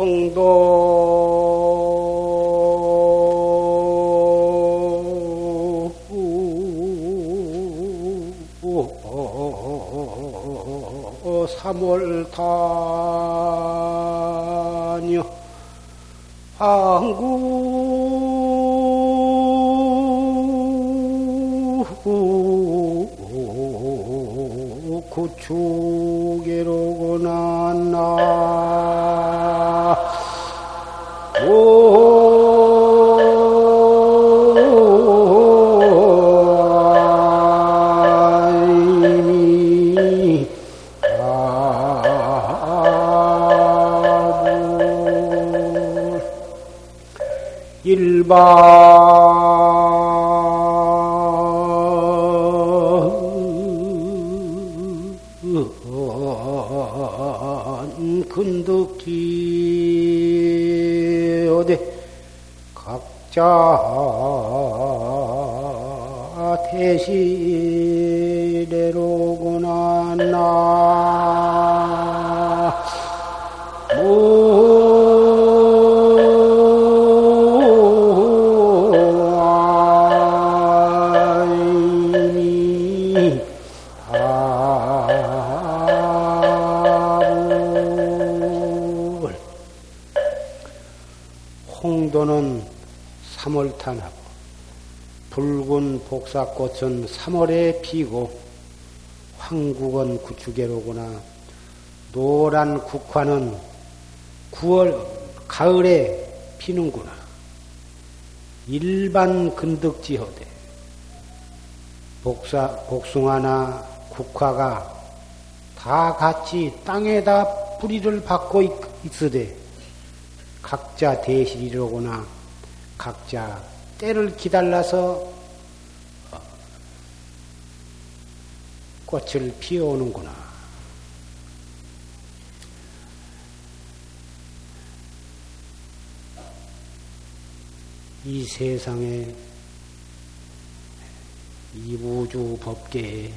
홍도 대시래로구나 나. 홍도는 3월탄하고 붉은 복사꽃은 3월에 피고 황국은 구축계로구나 노란 국화는 9월 가을에 피는구나. 일반 근덕지호대. 복사 복숭아나 국화가 다 같이 땅에다 뿌리를 있- 있으되 각자 대실이로구나 각자 때를 기다려서 꽃을 피워오는구나. 이 세상에 이 우주 법계에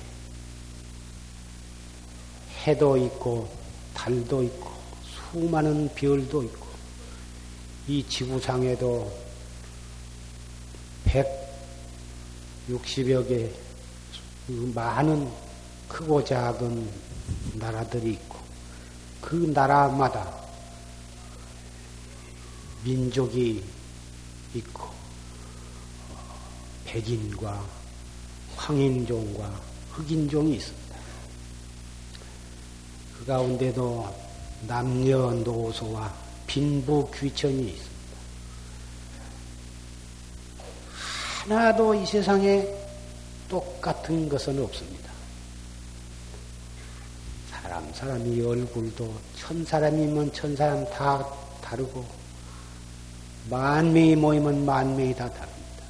해도 있고 달도 있고 수많은 별도 있고 이 지구상에도 160여 개 많은 크고 작은 나라들이 있고 그 나라마다 민족이 있고 백인과 황인종과 흑인종이 있습니다. 그 가운데도 남녀노소와 빈부 귀천이 있습니다. 하나도 이 세상에 똑같은 것은 없습니다. 사람 사람이 얼굴도 천 사람이면 천 사람 다 다르고 만 명이 모이면 만 명이 다 다릅니다.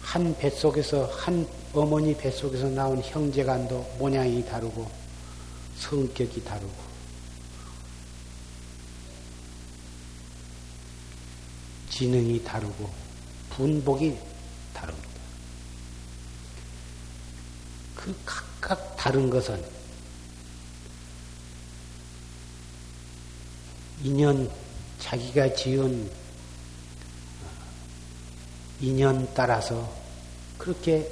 한 뱃속에서 한 어머니 뱃속에서 나온 형제간도 모양이 다르고 성격이 다르고 지능이 다르고 분복이 다릅니다. 그 각각 다른 것은 인연 자기가 지은 인연 따라서 그렇게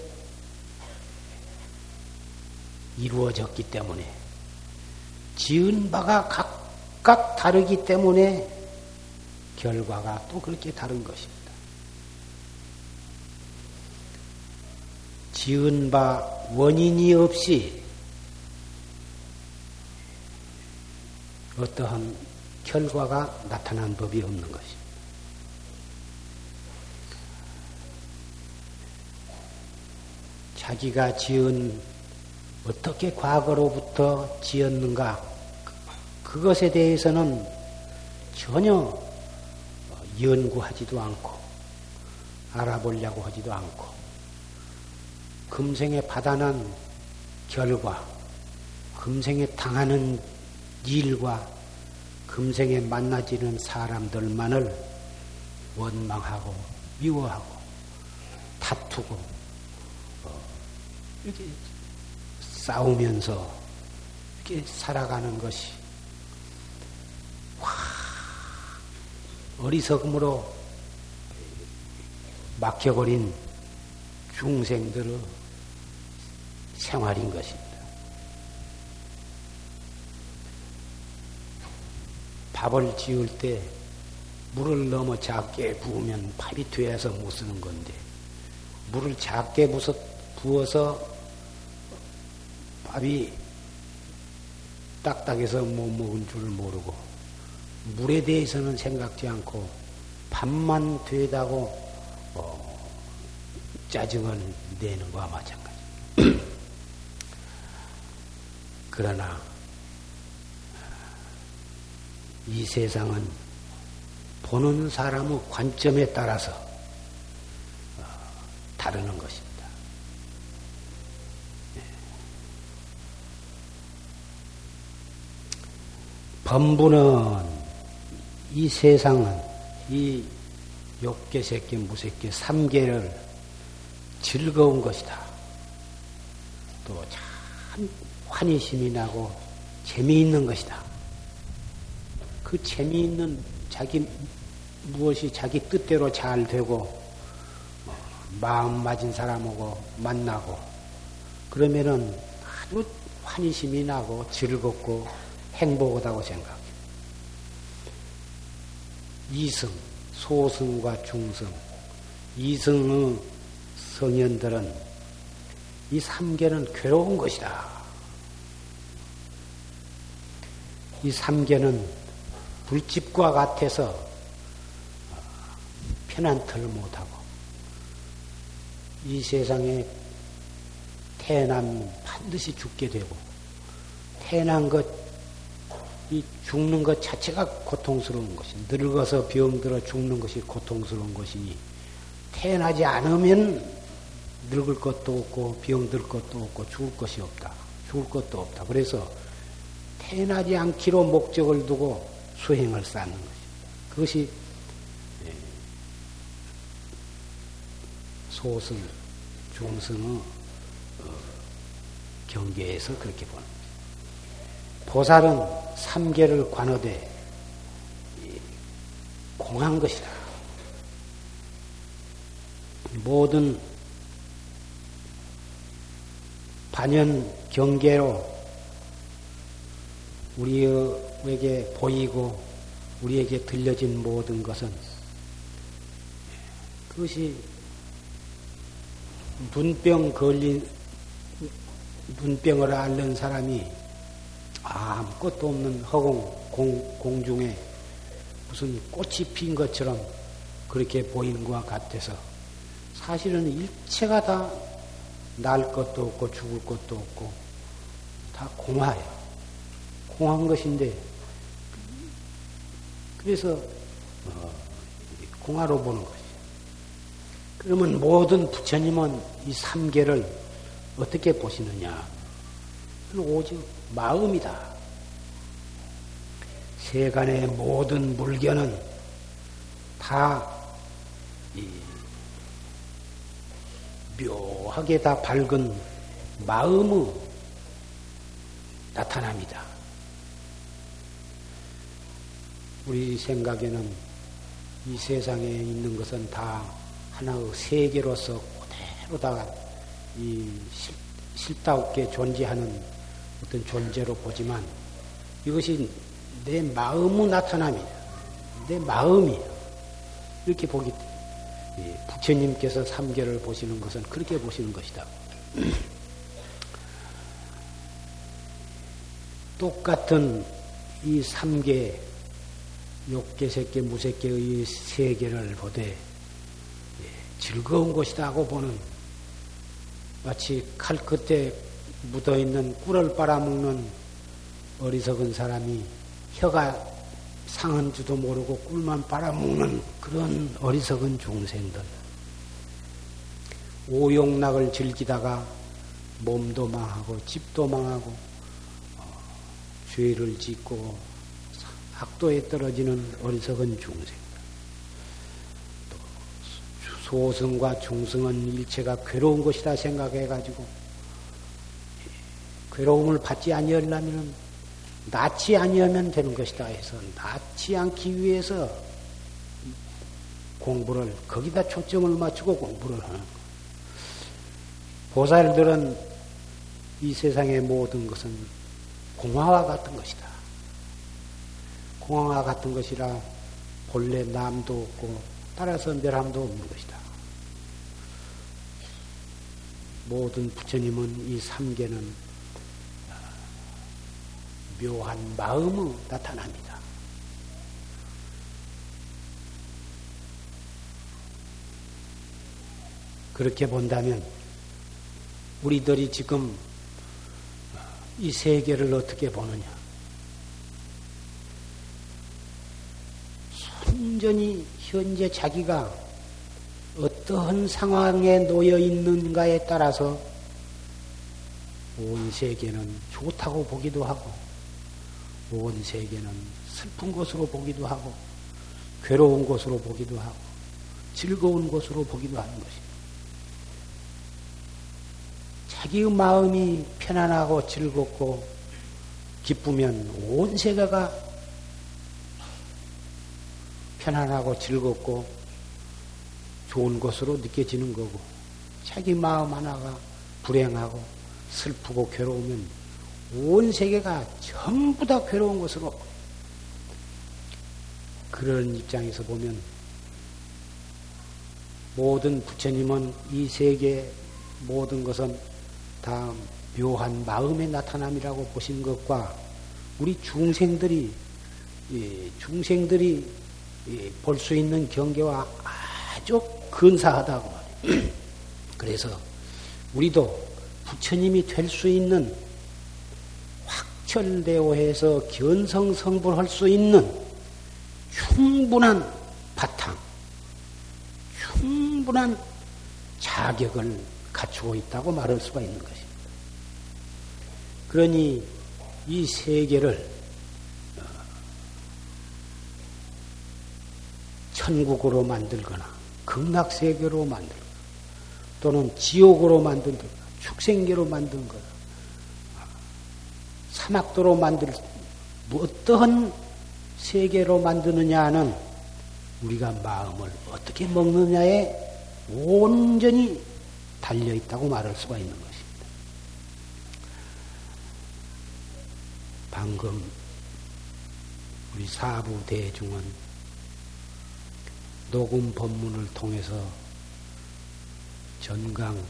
이루어졌기 때문에 지은 바가 각각 다르기 때문에 결과가 또 그렇게 다른 것입니다. 지은 바 원인이 없이 어떠한 결과가 나타난 법이 없는 것입니다. 자기가 지은 어떻게 과거로부터 지었는가 그것에 대해서는 전혀 연구하지도 않고 알아보려고 하지도 않고 금생에 받아난 결과, 금생에 당하는 일과 금생에 만나지는 사람들만을 원망하고 미워하고 다투고 어, 이렇게 싸우면서 이렇게 살아가는 것이 어리석음으로 막혀버린 중생들의 생활인 것입니다. 밥을 지을 때 물을 너무 작게 부으면 밥이 돼서 못 쓰는 건데 물을 작게 부어서 밥이 딱딱해서 못 먹은 줄 모르고 물에 대해서는 생각지 않고 밥만 되다고 어, 짜증을 내는 거와 마찬가지. 그러나 이 세상은 보는 사람의 관점에 따라서 어, 다르는 것입니다. 네. 범부는 이 세상은 이 욕계, 새끼, 무새끼, 삼계를 즐거운 것이다. 또 참 환희심이 나고 재미있는 것이다. 그 재미있는 자기 무엇이 자기 뜻대로 잘 되고 뭐 마음 맞은 사람하고 만나고 그러면은 아주 환희심이 나고 즐겁고 행복하다고 생각해요. 이승, 소승과 중승, 이승의 성현들은 이 삼계는 괴로운 것이다. 이 삼계는 불집과 같아서 편안틀을 못하고 이 세상에 태어나면 반드시 죽게 되고 태어난 것, 이 죽는 것 자체가 고통스러운 것이 늙어서 병들어 죽는 것이 고통스러운 것이니 태어나지 않으면 늙을 것도 없고 병들 것도 없고 죽을 것이 없다. 죽을 것도 없다. 그래서 태어나지 않기로 목적을 두고 수행을 쌓는 것입니다. 그것이 예, 소승, 중승의 어, 경계에서 그렇게 보는 거죠. 보살은 삼계를 관어되 공한 것이다. 모든 반연 경계로 우리 에게 보이고 우리에게 들려진 모든 것은 그것이 눈병 걸린 눈병을 앓는 사람이 아무것도 없는 허공 공, 공중에 무슨 꽃이 핀 것처럼 그렇게 보이는 것과 같아서 사실은 일체가 다 날 것도 없고 죽을 것도 없고 다 공화예요. 공한 것인데 그래서 어, 공화로 보는 것이죠. 그러면 모든 부처님은 이 삼계를 어떻게 보시느냐? 오직 마음이다. 세간의 모든 물견은 다 묘하게 다 밝은 마음의 나타납니다. 우리 생각에는 이 세상에 있는 것은 다 하나의 세계로서 그대로 다이 실다없게 존재하는 어떤 존재로 보지만 이것이 내 마음의 나타남이다. 내 마음이 이렇게 보기 때문에 부처님께서 삼계를 보시는 것은 그렇게 보시는 것이다. 똑같은 이 삼계 욕계, 색계, 무색계의 세계를 보되 예, 즐거운 것이다 고 보는 마치 칼 끝에 묻어 있는 꿀을 빨아먹는 어리석은 사람이 혀가 상한 줄도 모르고 꿀만 빨아먹는 그런 어리석은 중생들. 오용락을 즐기다가 몸도 망하고 집도 망하고 어, 죄를 짓고 학도에 떨어지는 어리석은 중생. 또 소승과 중승은 일체가 괴로운 것이다 생각해가지고 괴로움을 받지 아니하려면 낫지 아니하면 되는 것이다 해서 낫지 않기 위해서 공부를 거기다 초점을 맞추고 공부를 하는 거. 보살들은 이 세상의 모든 것은 공화와 같은 것이다. 공화와 같은 것이라 본래 남도 없고 따라서 멸함도 없는 것이다. 모든 부처님은 이 삼계는 묘한 마음으로 나타납니다. 그렇게 본다면 우리들이 지금 이 세계를 어떻게 보느냐? 순전히 현재 자기가 어떠한 상황에 놓여 있는가에 따라서 온 세계는 좋다고 보기도 하고 온 세계는 슬픈 것으로 보기도 하고 괴로운 것으로 보기도 하고 즐거운 것으로 보기도 하는 것입니다. 자기의 마음이 편안하고 즐겁고 기쁘면 온 세계가 편안하고 즐겁고 좋은 것으로 느껴지는 거고 자기 마음 하나가 불행하고 슬프고 괴로우면 온 세계가 전부 다 괴로운 것으로 그런 입장에서 보면 모든 부처님은 이 세계 모든 것은 다 묘한 마음의 나타남이라고 보신 것과 우리 중생들이 중생들이 볼 수 있는 경계와 아주 근사하다고 말이에요. 그래서 우리도 부처님이 될 수 있는 확철대오해서 견성성불할 수 있는 충분한 바탕, 충분한 자격을 갖추고 있다고 말할 수가 있는 것입니다. 그러니 이 세계를 천국으로 만들거나 극락세계로 만들거나 또는 지옥으로 만들거나 축생계로 만든 거나 사막도로 만들 어떠한 세계로 만드느냐는 우리가 마음을 어떻게 먹느냐에 온전히 달려 있다고 말할 수가 있는 것입니다. 방금 우리 사부 대중은 녹음 법문을 통해서 전강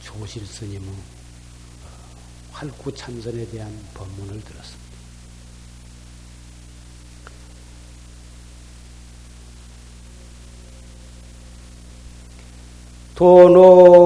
조실 스님의 활구 참선에 대한 법문을 들었습니다. 도노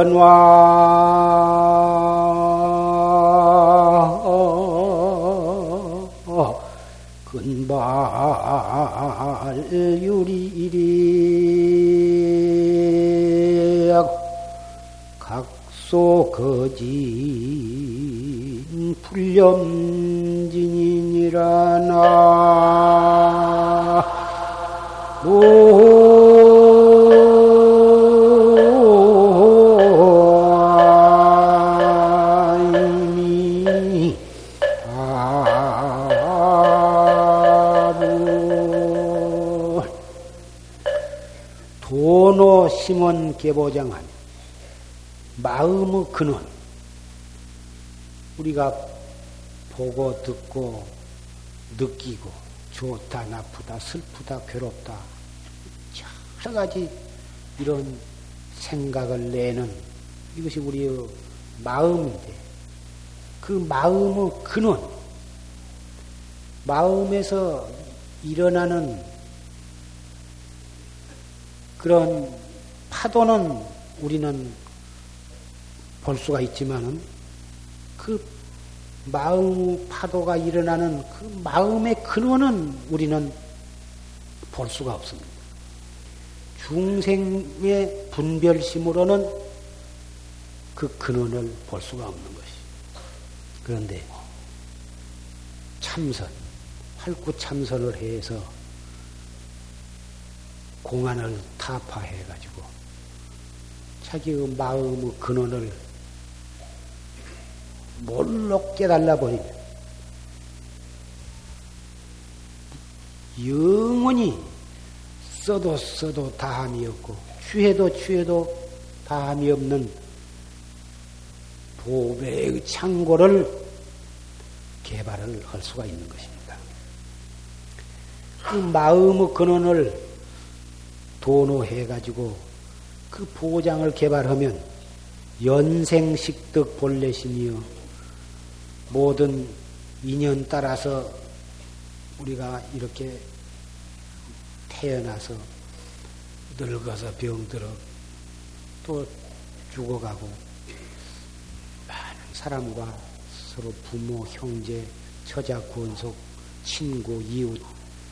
연화. 근발 유리리 각소 거진 불렴진이니라 나 심원 개보장하며 마음의 근원. 우리가 보고 듣고 느끼고 좋다 나쁘다 슬프다 괴롭다 여러 가지 이런 생각을 내는 이것이 우리의 마음인데 그 마음의 근원 마음에서 일어나는 그런 파도는 우리는 볼 수가 있지만은 그 마음 파도가 일어나는 그 마음의 근원은 우리는 볼 수가 없습니다. 중생의 분별심으로는 그 근원을 볼 수가 없는 것이. 그런데 참선, 활구 참선을 해서 공안을 타파해가지고 자기의 마음의 근원을 몰로 깨달아 버리면 영원히 써도 써도 다함이 없고 취해도 취해도 다함이 없는 보배의 창고를 개발을 할 수가 있는 것입니다. 그 마음의 근원을 도노해가지고 그 보장을 개발하면 연생식득 본래심이요. 모든 인연 따라서 우리가 이렇게 태어나서 늙어서 병들어 또 죽어가고 많은 사람과 서로 부모, 형제, 처자, 권속, 친구, 이웃,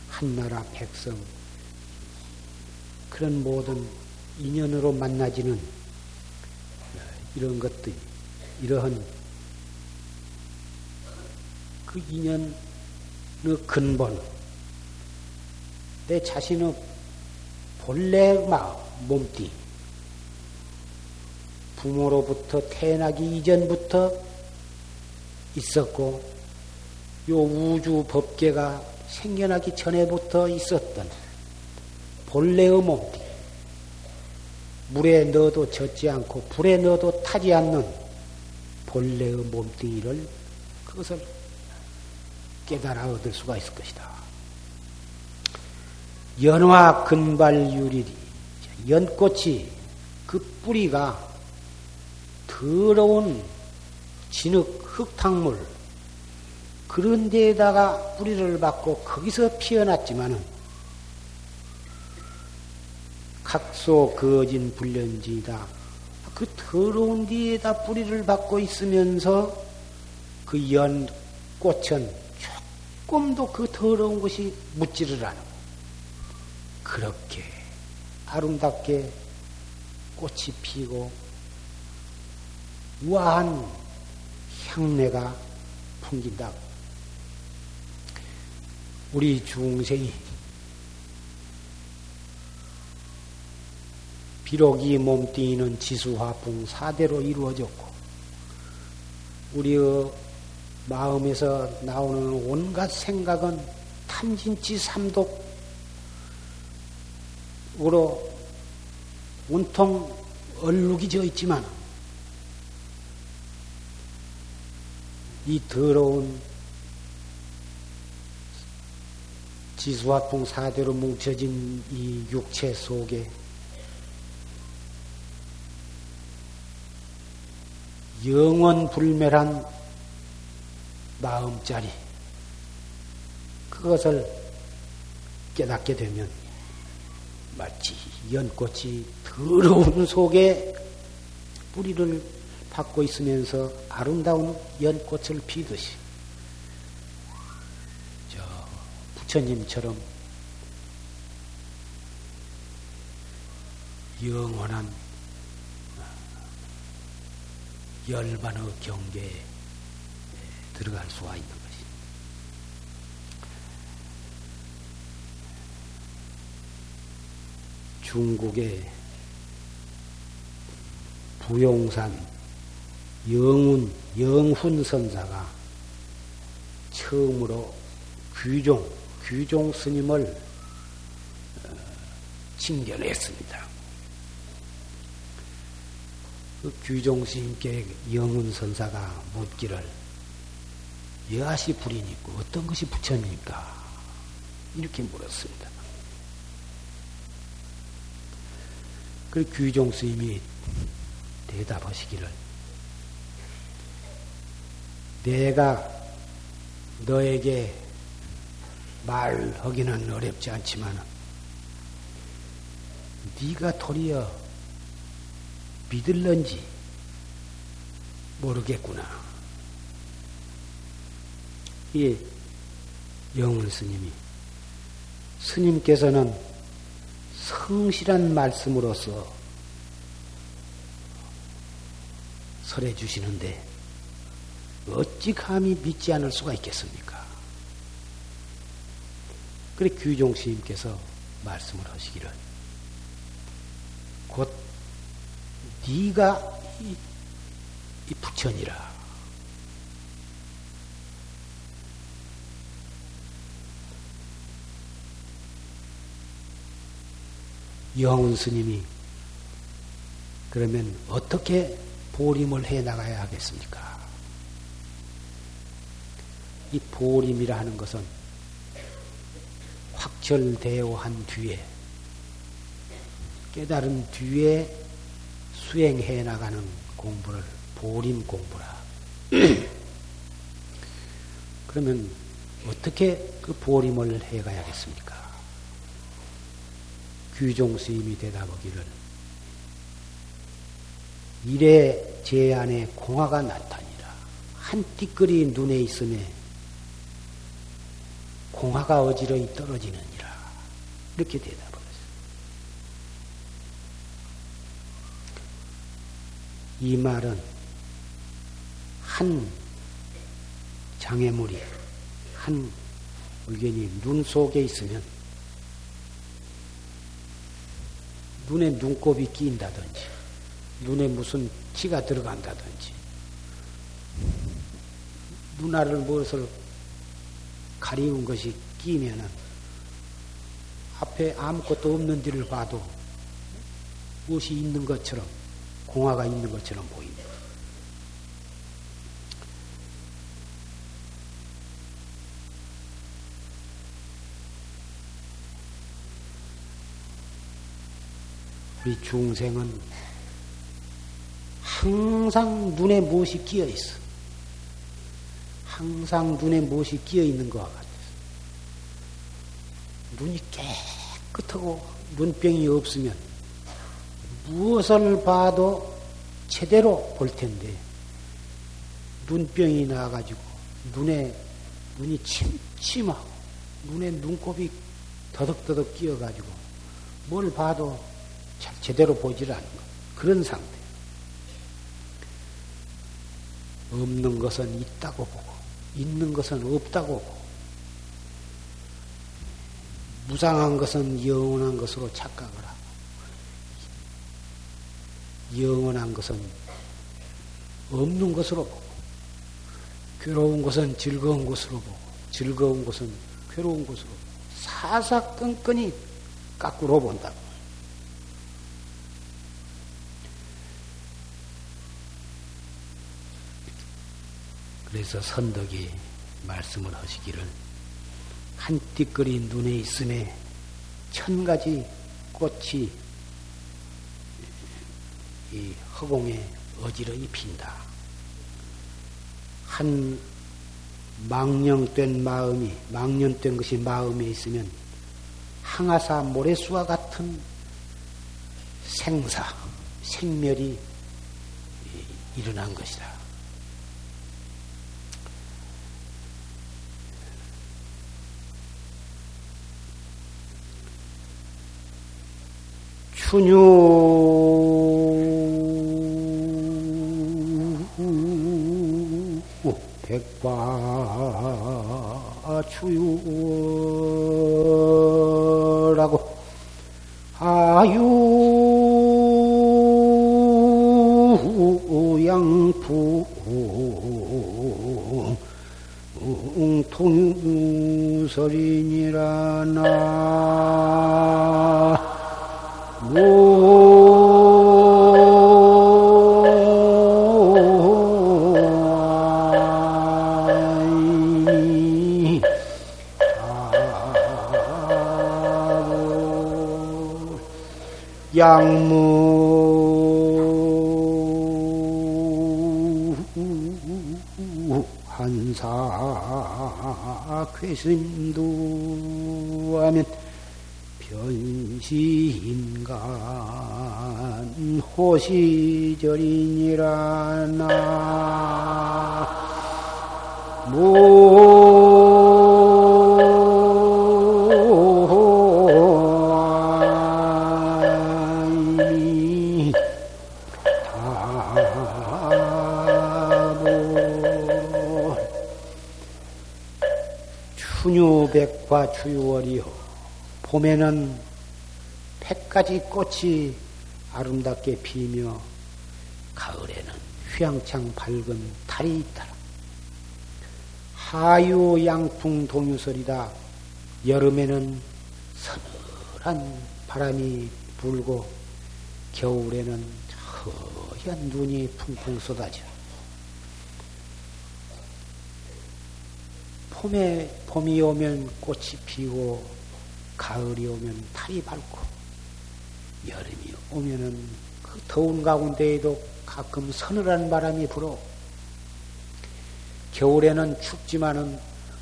한나라 백성 그런 모든 인연으로 만나지는 이런 것들, 이러한 그 인연의 근본, 내 자신의 본래 마음, 몸띠, 부모로부터 태어나기 이전부터 있었고, 요 우주 법계가 생겨나기 전에부터 있었던 본래의 몸띠, 물에 넣어도 젖지 않고 불에 넣어도 타지 않는 본래의 몸뚱이를 그것을 깨달아 얻을 수가 있을 것이다. 연화 근발유리리 연꽃이 그 뿌리가 더러운 진흙 흙탕물 그런 데에다가 뿌리를 받고 거기서 피어났지만은 각소 거진 불련지다. 그 더러운 데에다 뿌리를 받고 있으면서 그 연 꽃은 조금도 그 더러운 것이 묻지를 않고 그렇게 아름답게 꽃이 피고 우아한 향내가 풍긴다. 우리 중생이 비록 이 몸뚱이는 지수화풍 사대로 이루어졌고 우리의 마음에서 나오는 온갖 생각은 탐진치 삼독으로 온통 얼룩이 져 있지만 이 더러운 지수화풍 사대로 뭉쳐진 이 육체 속에 영원 불멸한 마음자리. 그것을 깨닫게 되면 마치 연꽃이 더러운 속에 뿌리를 받고 있으면서 아름다운 연꽃을 피듯이 저 부처님처럼 영원한 열반의 경계에 들어갈 수가 있는 것이. 중국의 부용산 영훈, 영훈 선사가 처음으로 귀종, 귀종 스님을 어, 칭견했습니다. 그 규종 스님께 영은 선사가 묻기를 여하시 불이니까 어떤 것이 부처입니까? 이렇게 물었습니다. 그 규종 스님이 대답하시기를 내가 너에게 말하기는 어렵지 않지만 네가 도리어 믿을런지 모르겠구나. 이 영훈 스님이 스님께서는 성실한 말씀으로서 설해 주시는데 어찌 감히 믿지 않을 수가 있겠습니까? 그래 규종 스님께서 말씀을 하시기를 곧 네가 이, 이 부처니라. 영훈 스님이 그러면 어떻게 보림을 해 나가야 하겠습니까? 이 보림이라 하는 것은 확철대오 한 뒤에 깨달은 뒤에 수행해 나가는 공부를 보림 공부라. 그러면 어떻게 그 보림을 해 가야겠습니까? 규종 스님이 대답하기를 이래 제 안에 공화가 나타니라. 한 띠끌이 눈에 있음에 공화가 어지러이 떨어지느니라. 이렇게 대답을 했어요. 이 말은 한 장애물이 한 의견이 눈 속에 있으면 눈에 눈곱이 끼인다든지 눈에 무슨 티가 들어간다든지 눈알을 무엇을 가리운 것이 끼면은 앞에 아무것도 없는 데를 봐도 무엇이 있는 것처럼 공화가 있는 것처럼 보입니다. 우리 중생은 항상 눈에 무엇이 끼어 있어. 항상 눈에 무엇이 끼어 있는 것과 같아서. 눈이 깨끗하고 눈병이 없으면 무엇을 봐도 제대로 볼 텐데 눈병이 나가지고 눈에 눈이 침침하고 눈에 눈곱이 더덕더덕 끼어가지고 뭘 봐도 잘 제대로 보질 않는 것. 그런 상태. 없는 것은 있다고 보고, 있는 것은 없다고 보고, 무상한 것은 영원한 것으로 착각을 하고, 영원한 것은 없는 것으로 보고, 괴로운 것은 즐거운 것으로 보고, 즐거운 것은 괴로운 것으로 보고, 사사건건이 까꾸로 본다고. 그래서 선덕이 말씀을 하시기를 한 띠거리 눈에 있음에 천 가지 꽃이 이 허공에 어지러이 핀다. 한 망령된 마음이 망령된 것이 마음에 있으면 항아사 모래수와 같은 생사 생멸이 일어난 것이다. 춘유 양푸 통유설이니라 나 괴심도 하면 변시인간 호시절이니라 나. 추 유백과 추유월이요 봄에는 백가지 꽃이 아름답게 피며 가을에는 휘황창 밝은 달이 있더라. 하유 양풍 동유설이다. 여름에는 서늘한 바람이 불고 겨울에는 허연 눈이 풍풍 쏟아져. 봄에 봄이 오면 꽃이 피고 가을이 오면 달이 밝고 여름이 오면은 그 더운 가운데에도 가끔 서늘한 바람이 불어 겨울에는 춥지만은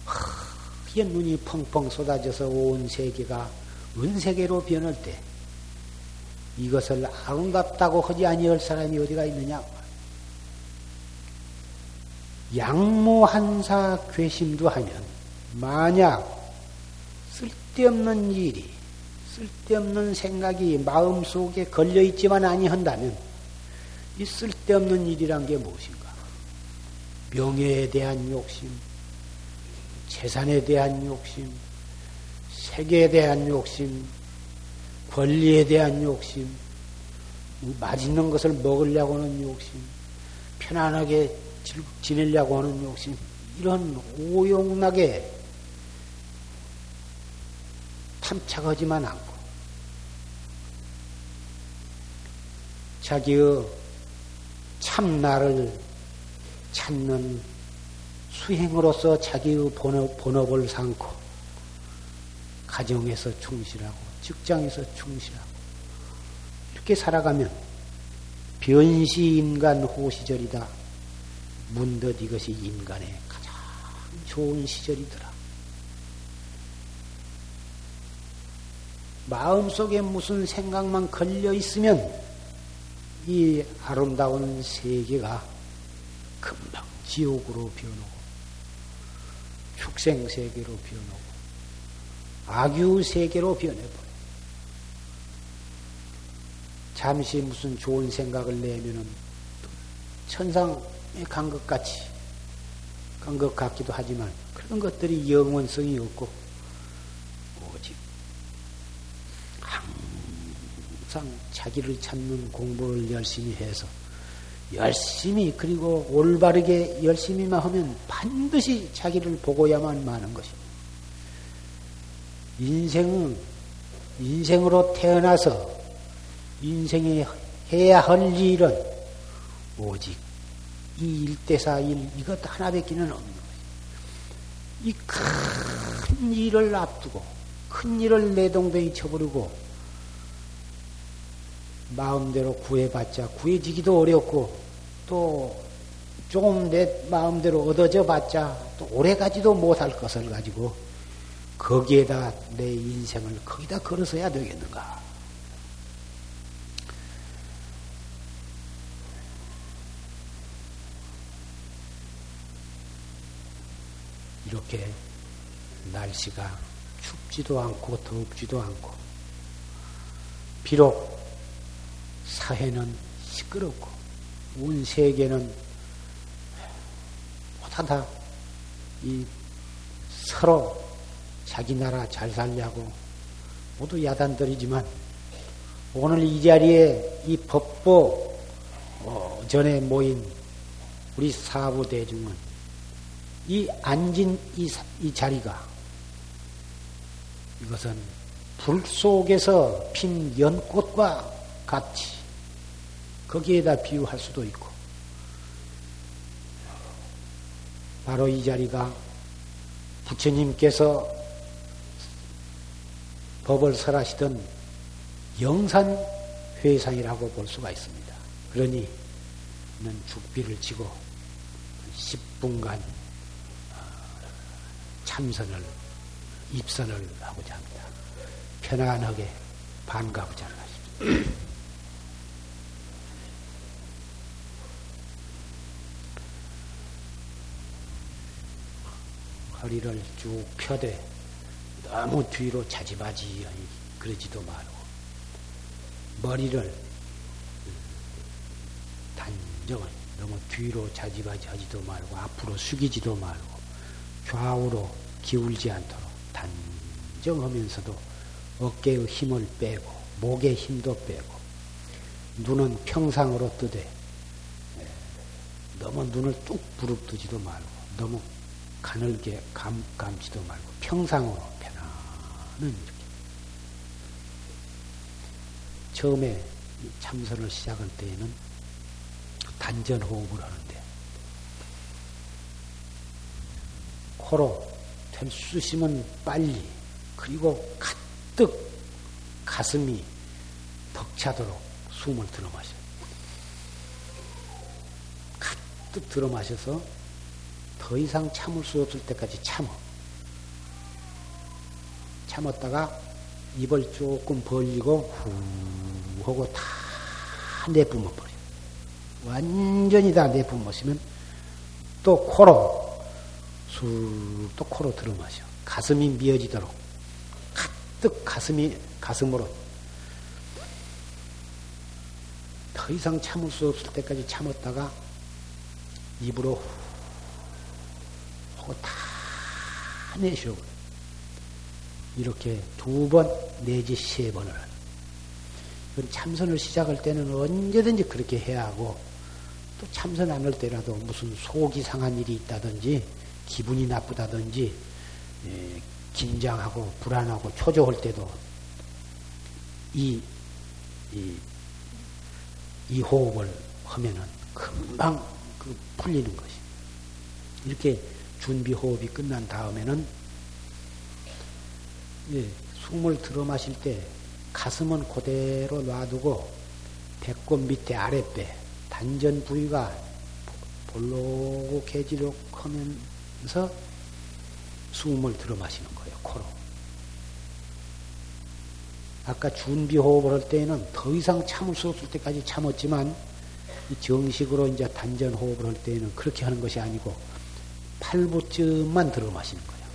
하얀 눈이 펑펑 쏟아져서 온 세계가 은세계로 변할 때 이것을 아름답다고 하지 아니할 사람이 어디가 있느냐? 양모한사 괴심도 하면 만약 쓸데없는 일이, 쓸데없는 생각이 마음속에 걸려있지만 아니한다면 이 쓸데없는 일이란 게 무엇인가? 명예에 대한 욕심, 재산에 대한 욕심, 세계에 대한 욕심, 권리에 대한 욕심, 맛있는 것을 먹으려고 하는 욕심, 편안하게 지내려고 하는 욕심, 이런 오용나게 탐착하지만 않고 자기의 참나를 찾는 수행으로서 자기의 본업, 본업을 삼고 가정에서 충실하고 직장에서 충실하고 이렇게 살아가면 변시인간 호시절이다. 문득 이것이 인간의 가장 좋은 시절이더라. 마음속에 무슨 생각만 걸려 있으면 이 아름다운 세계가 금방 지옥으로 변하고 축생 세계로 변하고 악유 세계로 변해버려. 잠시 무슨 좋은 생각을 내면은 천상에 간 것 같이 간 것 같기도 하지만 그런 것들이 영원성이 없고 항상 자기를 찾는 공부를 열심히 해서 열심히 그리고 올바르게 열심히만 하면 반드시 자기를 보고야만 마는 것입니다. 인생은 인생으로 태어나서 인생에 해야 할 일은 오직 이 일대사 일 이것 하나밖에는 없는 거예요. 이 큰 일을 앞두고 큰 일을 내동댕이 쳐버리고 마음대로 구해봤자 구해지기도 어렵고 또 조금 내 마음대로 얻어져 봤자 또 오래가지도 못할 것을 가지고 거기에다 내 인생을 거기다 걸어서야 되겠는가? 이렇게 날씨가 춥지도 않고 덥지도 않고 비록 사회는 시끄럽고 온 세계는 모다 이 서로 자기 나라 잘 살려고 모두 야단들이지만 오늘 이 자리에 이 법보 어, 전에 모인 우리 사부 대중은 이 앉은 이, 이 자리가 이것은 불 속에서 핀 연꽃과 같이 거기에다 비유할 수도 있고 바로 이 자리가 부처님께서 법을 설하시던 영산 회상이라고 볼 수가 있습니다. 그러니 는 죽비를 지고 10분간 참선을 입선을 하고자 합니다. 편안하게 반가부자를 하십시오. 허리를 쭉 펴되 너무 뒤로 자지바지하니 그러지도 말고 머리를 단정을 너무 뒤로 자지바지 하지도 말고 앞으로 숙이지도 말고 좌우로 기울지 않도록 단정하면서도 어깨의 힘을 빼고 목의 힘도 빼고 눈은 평상으로 뜨되 예, 너무 눈을 뚝 부릅뜨지도 말고 너무 가늘게 감, 감지도 말고 평상으로 편안은 이렇게. 처음에 참선을 시작할 때에는 단전 호흡을 하는데 코로 될수 있으면 빨리 그리고 가득 가슴이 벅차도록 숨을 들어 마셔요. 가득 들어 마셔서 더 이상 참을 수 없을 때까지 참어. 참았다가 입을 조금 벌리고 후 하고 다 내뿜어 버려. 완전히 다 내뿜으시면 또 코로 쑥또 코로 들어 마셔. 가슴이 미어지도록 가득 가슴이 가슴으로 더 이상 참을 수 없을 때까지 참았다가 입으로 하고 다 내쉬어. 이렇게 두 번 내지 세 번을 이건 참선을 시작할 때는 언제든지 그렇게 해야 하고 또 참선 안 할 때라도 무슨 속이 상한 일이 있다든지 기분이 나쁘다든지 예, 긴장하고 불안하고 초조할 때도 이, 이, 이 호흡을 하면은 금방 그 풀리는 것이. 이렇게 준비 호흡이 끝난 다음에는 예, 숨을 들어 마실 때 가슴은 그대로 놔두고 배꼽 밑에 아랫배 단전 부위가 볼록 개지록 하면 서 숨을 들어 마시는 거예요, 코로. 아까 준비 호흡을 할 때에는 더 이상 참을 수 없을 때까지 참았지만 정식으로 이제 단전 호흡을 할 때에는 그렇게 하는 것이 아니고 8부쯤만 들어 마시는 거예요.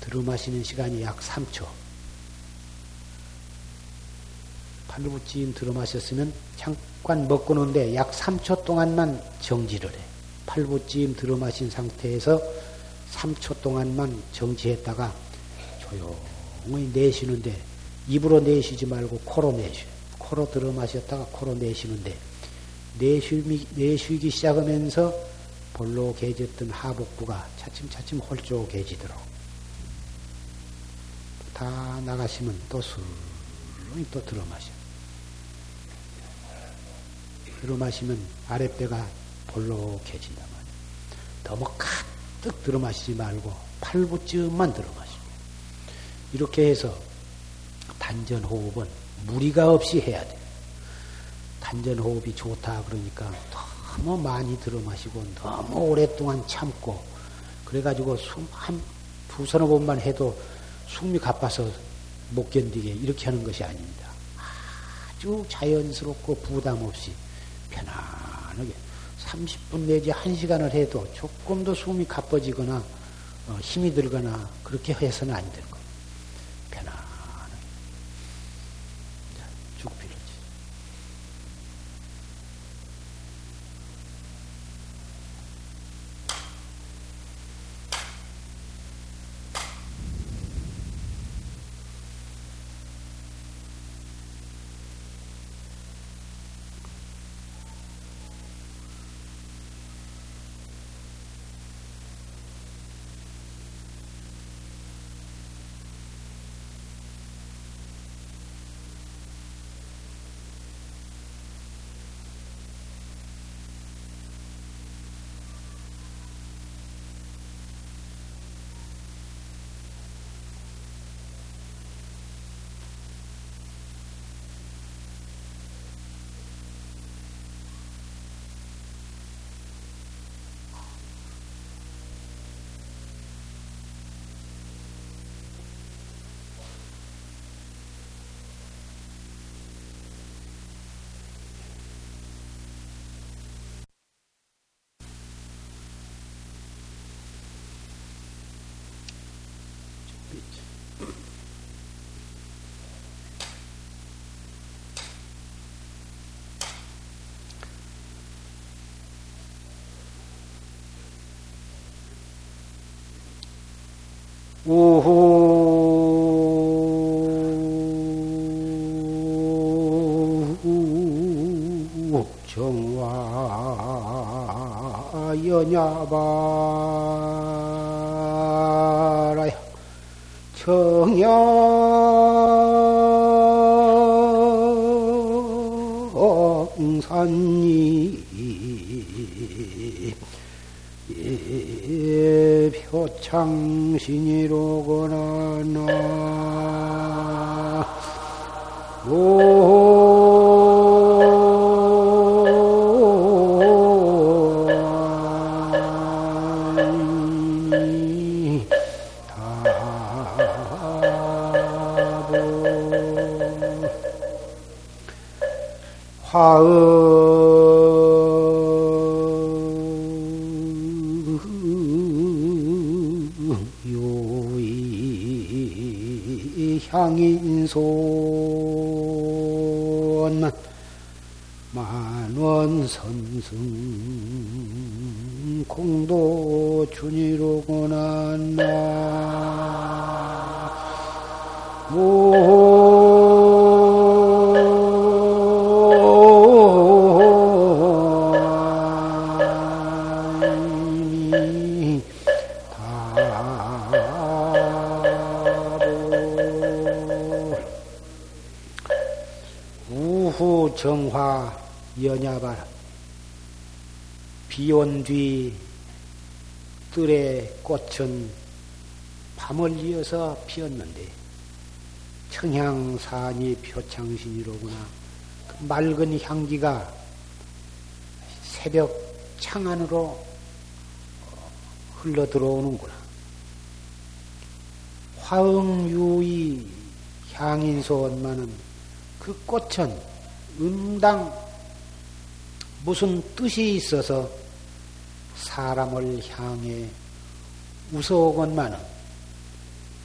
들어 마시는 시간이 약 3초. 8부쯤 들어 마셨으면 잠깐 먹고 노는데 약 3초 동안만 정지를 해. 8부쯤 들어 마신 상태에서 3초 동안만 정지했다가 조용히 내쉬는데 입으로 내쉬지 말고 코로 내쉬. 코로 들어 마셨다가 코로 내쉬는데 내쉬기, 내쉬기 시작하면서 볼로 개졌던 하복부가 차츰차츰 홀쭉해지도록 다 나가시면 또 술렁이 또 들어 마셔. 들어 마시면 아랫배가 볼록해진단 말이야. 너무 가득 들어 마시지 말고 팔부쯤만 들어 마시고. 이렇게 해서 단전 호흡은 무리가 없이 해야 돼. 단전 호흡이 좋다 그러니까 너무 많이 들어 마시고 너무 오랫동안 참고 그래가지고 숨한 두 서너 번만 해도 숨이 가빠서 못 견디게 이렇게 하는 것이 아닙니다. 아주 자연스럽고 부담 없이 편안하게 30분 내지 1시간을 해도 조금 더 숨이 가빠지거나 어, 힘이 들거나 그렇게 해서는 안 되는 거예 우후 표창신이로구나. 나 화음 준이로구나 나. 정화 연야발 비온 뒤 꽃은 밤을 이어서 피었는데 청향산이 표창신이로구나 그 맑은 향기가 새벽 창안으로 흘러 들어오는구나. 화응유의 향인소 원만은 그 꽃은 응당 무슨 뜻이 있어서 사람을 향해 웃어오건만은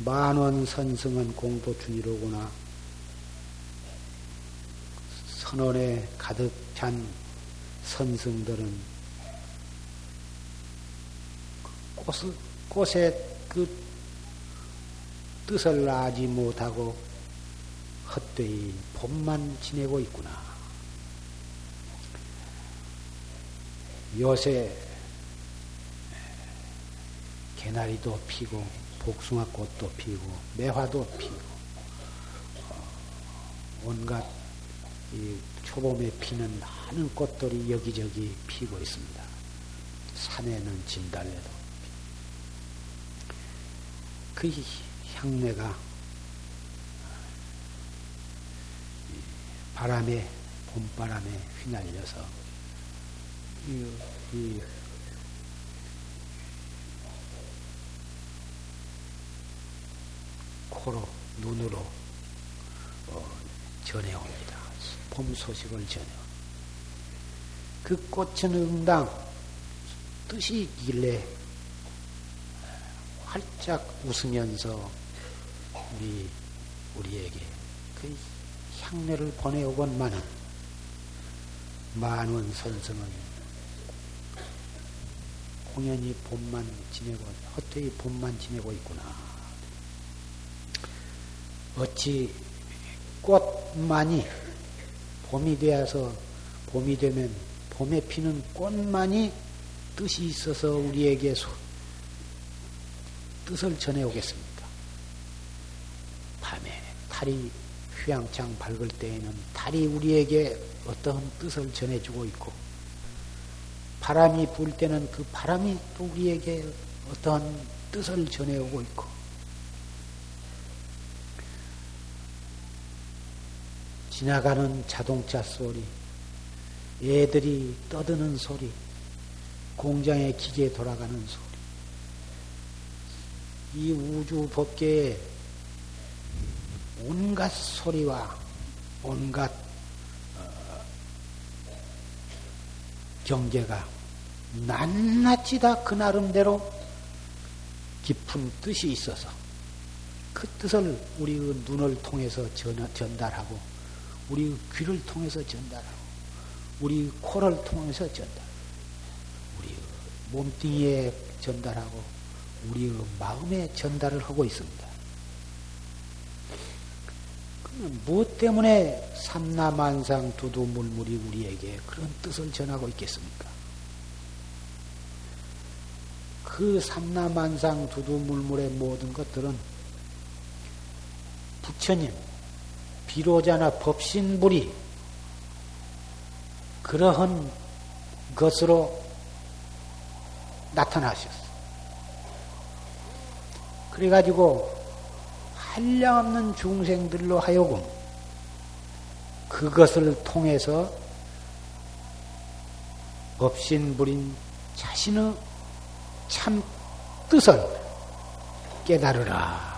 만원 선승은 공도준이로구나. 선원에 가득 찬 선승들은 꽃, 꽃의 그 뜻을 알지 못하고 헛되이 봄만 지내고 있구나. 요새 개나리도 피고 복숭아꽃도 피고 매화도 피고 어, 온갖 이 초봄에 피는 많은 꽃들이 여기저기 피고 있습니다. 산에는 진달래도 그 향내가 바람에 봄바람에 휘날려서 이, 이 코로 눈으로 어, 전해옵니다. 봄 소식을 전해. 그 꽃은 응당 뜻이 있길래 활짝 웃으면서 우리 우리에게 그 향내를 보내오건만은 만원 선생은 공연히 봄만 지내고 헛되이 봄만 지내고 있구나. 어찌 꽃만이 봄이 되어서 봄이 되면 봄에 피는 꽃만이 뜻이 있어서 우리에게 소, 뜻을 전해오겠습니까? 밤에 달이 휘황창 밝을 때에는 달이 우리에게 어떤 뜻을 전해주고 있고 바람이 불 때는 그 바람이 또 우리에게 어떤 뜻을 전해오고 있고 지나가는 자동차 소리, 애들이 떠드는 소리, 공장의 기계 돌아가는 소리, 이 우주 법계에 온갖 소리와 온갖 어, 경계가 낱낱이 다 그 나름대로 깊은 뜻이 있어서 그 뜻을 우리 눈을 통해서 전달하고 우리 귀를 통해서 전달하고 우리 코를 통해서 전달 우리 몸뚱이에 전달하고 우리의 마음에 전달을 하고 있습니다. 무엇 때문에 삼라만상 두두물물이 우리에게 그런 뜻을 전하고 있겠습니까? 그 삼라만상 두두물물의 모든 것들은 부처님, 비로자나 법신불이 그러한 것으로 나타나셨어. 그래가지고 한량없는 중생들로 하여금 그것을 통해서 법신불인 자신의 참 뜻을 깨달으라.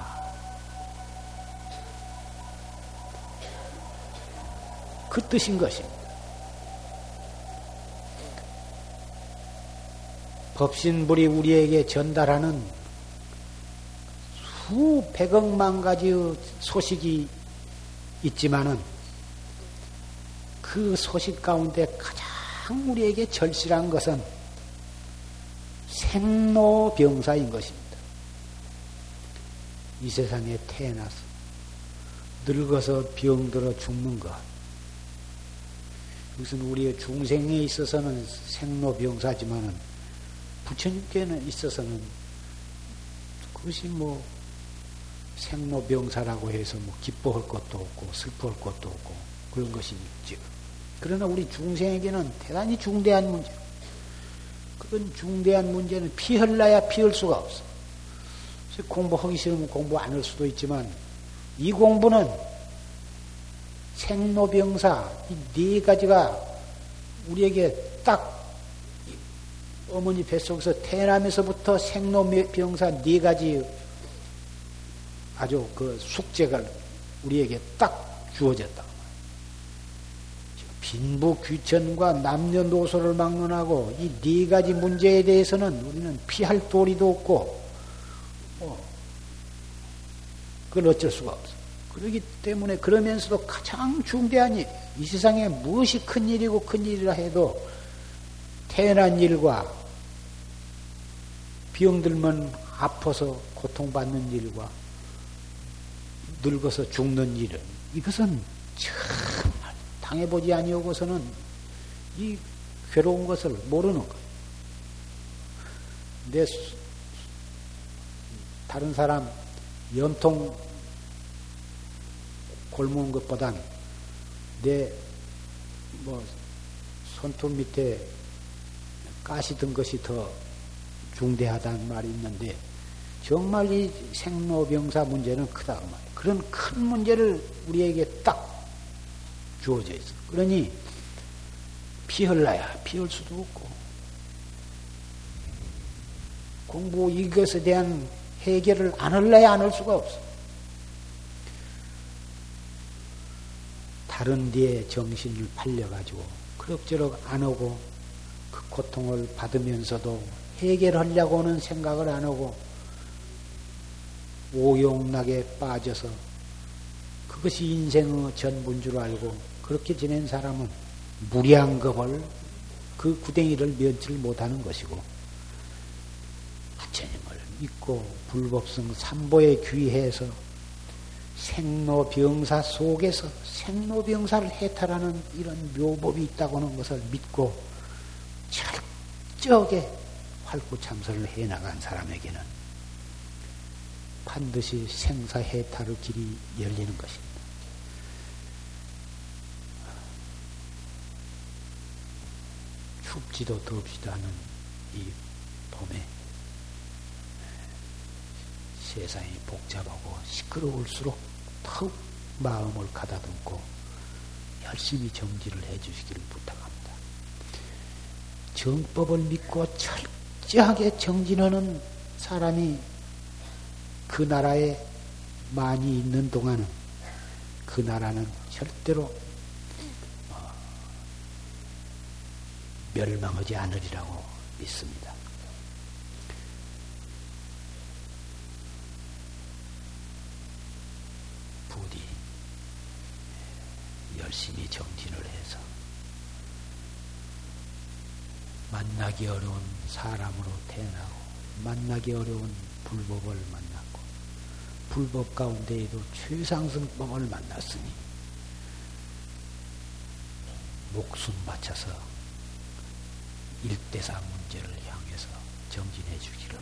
그 뜻인 것입니다. 법신불이 우리에게 전달하는 수백억만 가지의 소식이 있지만은 그 소식 가운데 가장 우리에게 절실한 것은 생로병사인 것입니다. 이 세상에 태어나서 늙어서 병들어 죽는 것. 이것은 우리의 중생에 있어서는 생로병사지만은 부처님께는 있어서는 그것이 뭐 생로병사라고 해서 뭐 기뻐할 것도 없고 슬퍼할 것도 없고 그런 것이 있죠. 그러나 우리 중생에게는 대단히 중대한 문제. 그런 중대한 문제는 피할라야 피할 수가 없어. 공부하기 싫으면 공부 안 할 수도 있지만 이 공부는 생로병사 이 네 가지가 우리에게 딱 어머니 뱃속에서 태어나면서부터 생로병사 네 가지 아주 그 숙제가 우리에게 딱 주어졌다. 빈부 귀천과 남녀노소를 막론하고 이 네 가지 문제에 대해서는 우리는 피할 도리도 없고, 어, 그걸 어쩔 수가 없어. 그러기 때문에 그러면서도 가장 중대한 일, 이 세상에 무엇이 큰 일이고 큰 일이라 해도 태어난 일과 병들면 아파서 고통받는 일과 늙어서 죽는 일은 이것은 정말 당해보지 아니하고서는 이 괴로운 것을 모르는 거예요. 내 다른 사람 연통 골무는 것보단 내 뭐 손톱 밑에 가시 든 것이 더 중대하다는 말이 있는데 정말 이 생로병사 문제는 크다 그 말이에요. 그런 큰 문제를 우리에게 딱 주어져 있어. 그러니 피할라야 피할 수도 없고 공부 이것에 대한 해결을 안 할래야 안 할 수가 없어. 다른 데에 정신을 팔려가지고 그럭저럭 안 하고 그 고통을 받으면서도 해결하려고는 생각을 안 하고 오용락에 빠져서 그것이 인생의 전부인 줄 알고 그렇게 지낸 사람은 무량겁을 그 구덩이를 면치를 못하는 것이고 부처님을 믿고 불법성 삼보에 귀해서 생로병사 속에서 생로병사를 해탈하는 이런 묘법이 있다고 하는 것을 믿고 철저하게 활구참선을 해나간 사람에게는 반드시 생사해탈의 길이 열리는 것입니다. 춥지도 덥지도 않은 이 봄에 세상이 복잡하고 시끄러울수록 더욱 마음을 가다듬고 열심히 정지를 해주시기를 부탁합니다. 정법을 믿고 철저하게 정진하는 사람이 그 나라에 많이 있는 동안은 그 나라는 절대로 어, 멸망하지 않으리라고 믿습니다. 만나기 어려운 사람으로 태어나고 만나기 어려운 불법을 만났고 불법 가운데에도 최상승법을 만났으니 목숨 바쳐서 일대사 문제를 향해서 정진해 주기를